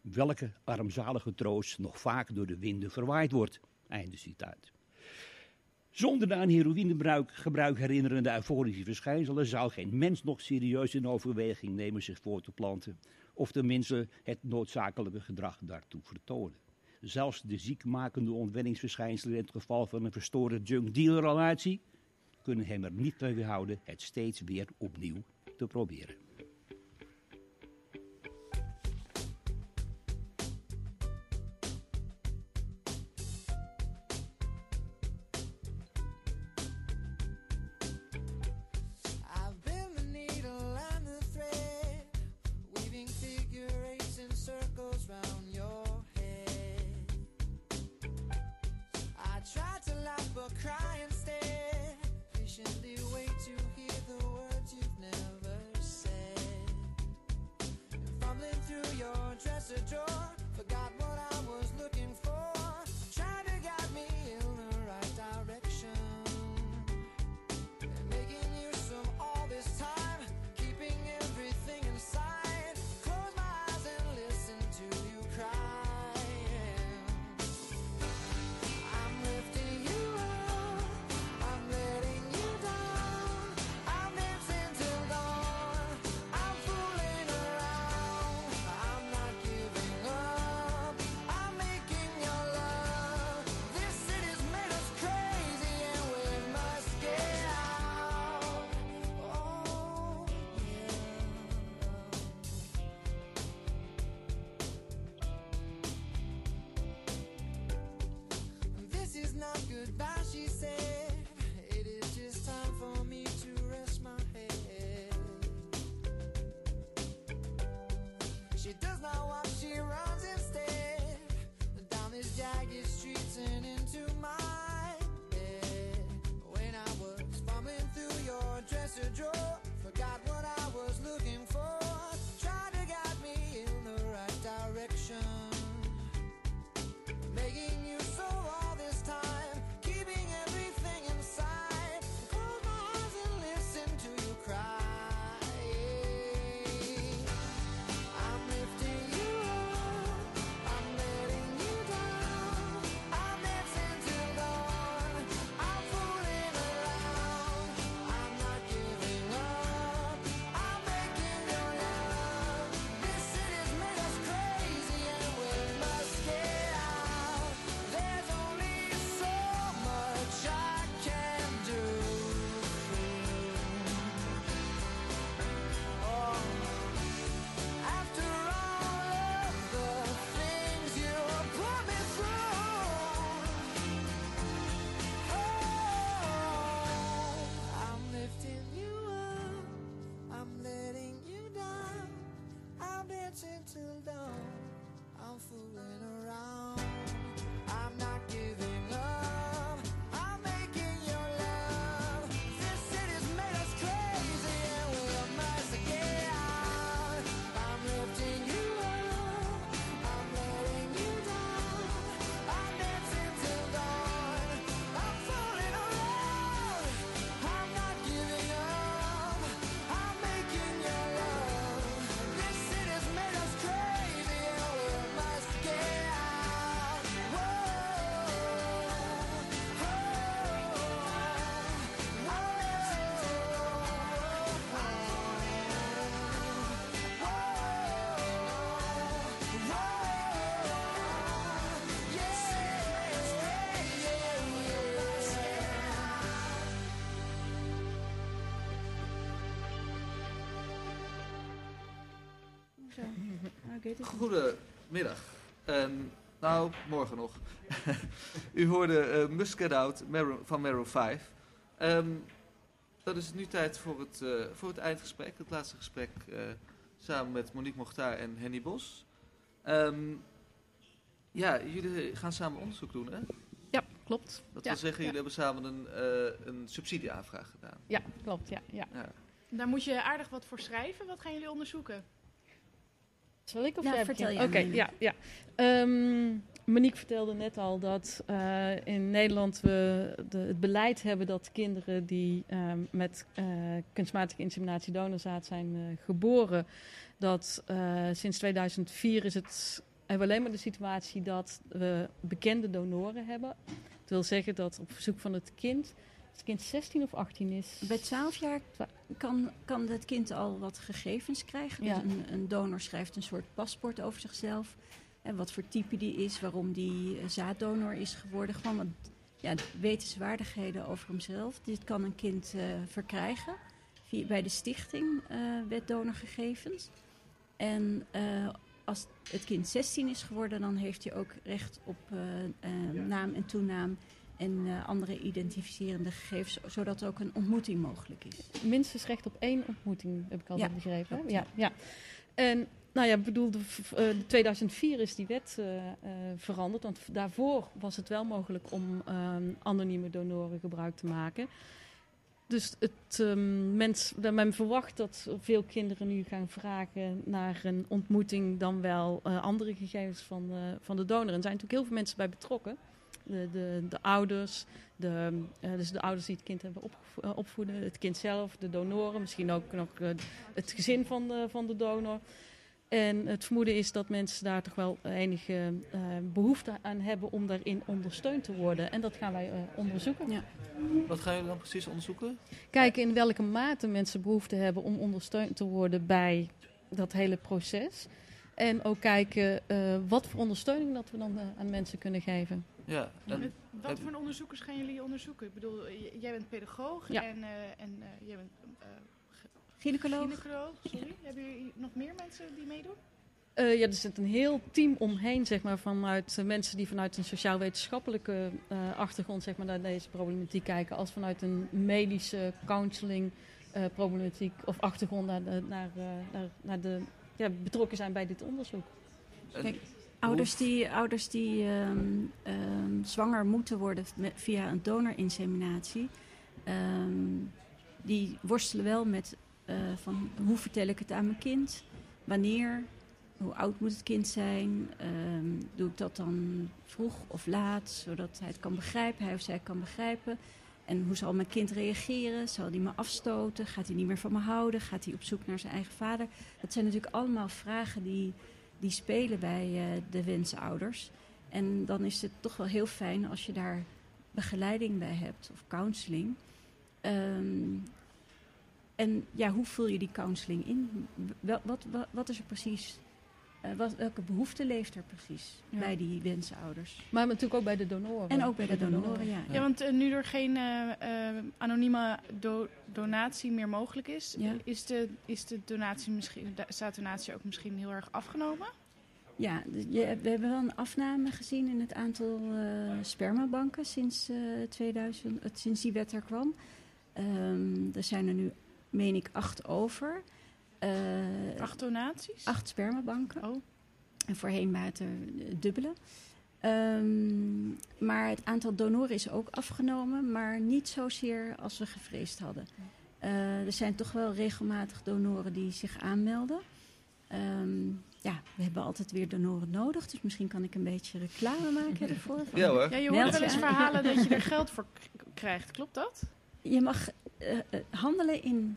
Welke armzalige troost nog vaak door de winden verwaaid wordt. Einde citaat. Zonder de aan heroïnegebruik gebruik herinnerende euforische verschijnselen zou geen mens nog serieus in overweging nemen zich voor te planten, of tenminste het noodzakelijke gedrag daartoe vertonen. Zelfs de ziekmakende ontwenningsverschijnselen in het geval van een verstoorde junk-dealer relatie kunnen hem er niet tegen weerhouden het steeds weer opnieuw te proberen. streets and into my bed. When I was through your dresser drawer, forgot what I was looking for. To guide me in the right direction, making you so all this time. Ik weet het niet. Goedemiddag. Ehm, nou, morgen nog. [LAUGHS] U hoorde eh Muscat Out van Maroon 5. Ehm, dan is het nu tijd voor het, eh, voor het eindgesprek. Het laatste gesprek eh, samen met Monique Mochtaar en Henny Bos. Ehm, ja, jullie gaan samen onderzoek doen, hè? Ja, klopt. Dat Ja, wil zeggen, ja. jullie hebben samen een, eh, een subsidieaanvraag gedaan. Ja, klopt. Ja, ja. Ja. Daar moet je aardig wat voor schrijven. Wat gaan jullie onderzoeken? Zal ik of Nou, jij vertel jij Oké, ja, ja. Ehm, Monique vertelde net al dat eh, in Nederland we de, het beleid hebben dat kinderen die ehm, met eh, kunstmatige inseminatie donorzaad zijn eh, geboren, dat sinds 2004 is het, hebben we alleen maar de situatie dat we bekende donoren hebben. Dat wil zeggen dat op verzoek van het kind, het kind 16 of 18 is, Bij 12 jaar kan, kan het kind al wat gegevens krijgen. Ja. Dus een, een donor schrijft een soort paspoort over zichzelf. En wat voor type die is, waarom die eh, zaaddonor is geworden. Gewoon wat ja, wetenswaardigheden over hemzelf. Dit kan een kind eh, verkrijgen via, bij de stichting eh Wet Donorgegevens. En eh, als het kind 16 is geworden, dan heeft hij ook recht op eh, eh, naam en toenaam en eh, andere identificerende gegevens, zodat er ook een ontmoeting mogelijk is. minstens recht op één ontmoeting, heb ik altijd Ja, begrepen. klopt, Ja, ja. En nou ja, bedoel, de, v- eh, 2004 is die wet eh, veranderd. Want daarvoor was het wel mogelijk om ehm, anonieme donoren gebruik te maken. Dus het, ehm, mens, men verwacht dat veel kinderen nu gaan vragen naar een ontmoeting dan wel andere gegevens van, van de donor. En er zijn natuurlijk heel veel mensen bij betrokken. De, de, de ouders, de, eh, dus de ouders die het kind hebben opgevo- eh, opvoeden, het kind zelf, de donoren, misschien ook nog eh, het gezin van de, van de donor. En het vermoeden is dat mensen daar toch wel enige eh, behoefte aan hebben om daarin ondersteund te worden. En dat gaan wij eh, onderzoeken. Ja. Wat gaan jullie dan precies onderzoeken? Kijken in welke mate mensen behoefte hebben om ondersteund te worden bij dat hele proces. En ook kijken eh, wat voor ondersteuning dat we dan aan mensen kunnen geven. Ja, en Met wat heb- voor onderzoekers gaan jullie onderzoeken? Ik bedoel, jij bent pedagoog Ja. en, eh, en eh, jij bent eh, Gynaecoloog? gynaecoloog. Sorry. Hebben jullie nog meer mensen die meedoen? Eh, ja, er zit een heel team omheen, zeg maar, vanuit mensen die vanuit een sociaal-wetenschappelijke eh, achtergrond zeg maar, naar deze problematiek kijken, als vanuit een medische counseling eh, problematiek of achtergrond naar, de, naar, eh, naar, naar de ja, betrokken zijn bij dit onderzoek. en- Kijk, Ouders die, ouders die ehm, ehm, zwanger moeten worden met- via een donorinseminatie, ehm, die worstelen wel met eh, van hoe vertel ik het aan mijn kind, wanneer, hoe oud moet het kind zijn, doe ik dat dan vroeg of laat, zodat hij het kan begrijpen, hij of zij kan begrijpen. En hoe zal mijn kind reageren? Zal hij me afstoten? Gaat hij niet meer van me houden? Gaat hij op zoek naar zijn eigen vader? Dat zijn natuurlijk allemaal vragen die die spelen bij eh, de wensouders. En dan is het toch wel heel fijn als je daar begeleiding bij hebt of counseling. Ehm, en ja, hoe vul je die counseling in? Wat, wat, wat is er precies? Eh, wat, welke behoefte leeft er precies Ja. bij die wensouders? Maar natuurlijk ook bij de donoren. En ook bij de donoren, ja. Ja, want eh, nu er geen eh, eh, anonieme do- donatie meer mogelijk is, Ja. is, de, is de donatie misschien, de ook misschien heel erg afgenomen? Ja, je- we hebben wel een afname gezien in het aantal eh, spermabanken sinds, eh 2000, het- sinds die wet er kwam. Ehm, er zijn er nu, meen ik, acht over. Eh, Acht donaties? acht spermabanken. Oh. En voorheen waren het er dubbele. Ehm, maar het aantal donoren is ook afgenomen, maar niet zozeer als we gevreesd hadden. Eh, er zijn toch wel regelmatig donoren die zich aanmelden. Ehm, ja, we hebben altijd weer donoren nodig, dus misschien kan ik een beetje reclame maken ervoor. Van- [LAUGHS] Ja hoor. Ja, je hoort wel eens verhalen dat je er [LAUGHS] geld voor krijgt, klopt dat? Je mag eh, handelen in,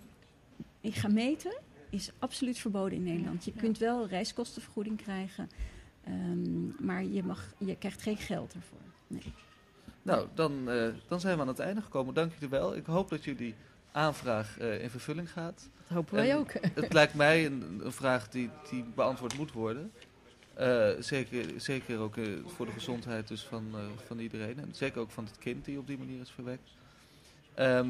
in gameten is absoluut verboden in Nederland. Je Ja. kunt wel reiskostenvergoeding krijgen, ehm, maar je, mag, je krijgt geen geld ervoor. Nee. Nou, dan, eh, dan zijn we aan het einde gekomen. Dank jullie wel. Ik hoop dat jullie aanvraag eh, in vervulling gaat. Dat hopen wij En ook. [LAUGHS] Het lijkt mij een, een vraag die, die beantwoord moet worden. Eh, zeker, zeker ook eh, voor de gezondheid dus van, eh, van iedereen. En zeker ook van het kind die op die manier is verwekt. Ehm,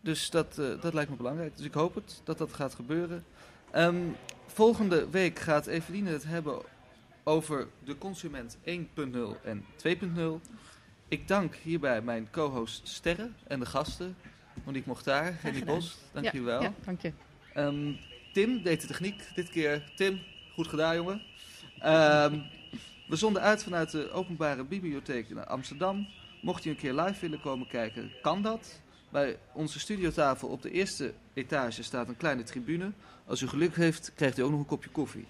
dus dat, eh, dat lijkt me belangrijk. Dus ik hoop het, dat dat gaat gebeuren. Ehm, volgende week gaat Eveline het hebben over de consument 1.0 en 2.0. Ik dank hierbij mijn co-host Sterre en de gasten. Monique Mochtaar, Henny. Bos, dankjewel. Ja, dank je. Ehm, Tim deed de techniek dit keer. Tim, goed gedaan jongen. Ehm, we zonden uit vanuit de openbare bibliotheek in Amsterdam. Mocht u een keer live willen komen kijken, kan dat. Bij onze studiotafel op de eerste etage staat een kleine tribune. Als u geluk heeft, krijgt u ook nog een kopje koffie.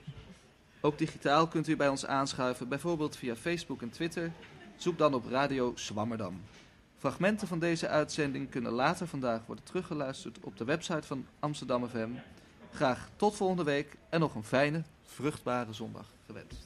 Ook digitaal kunt u bij ons aanschuiven, bijvoorbeeld via Facebook en Twitter. Zoek dan op Radio Swammerdam. Fragmenten van deze uitzending kunnen later vandaag worden teruggeluisterd op de website van Amsterdam FM. Graag tot volgende week en nog een fijne, vruchtbare zondag gewenst.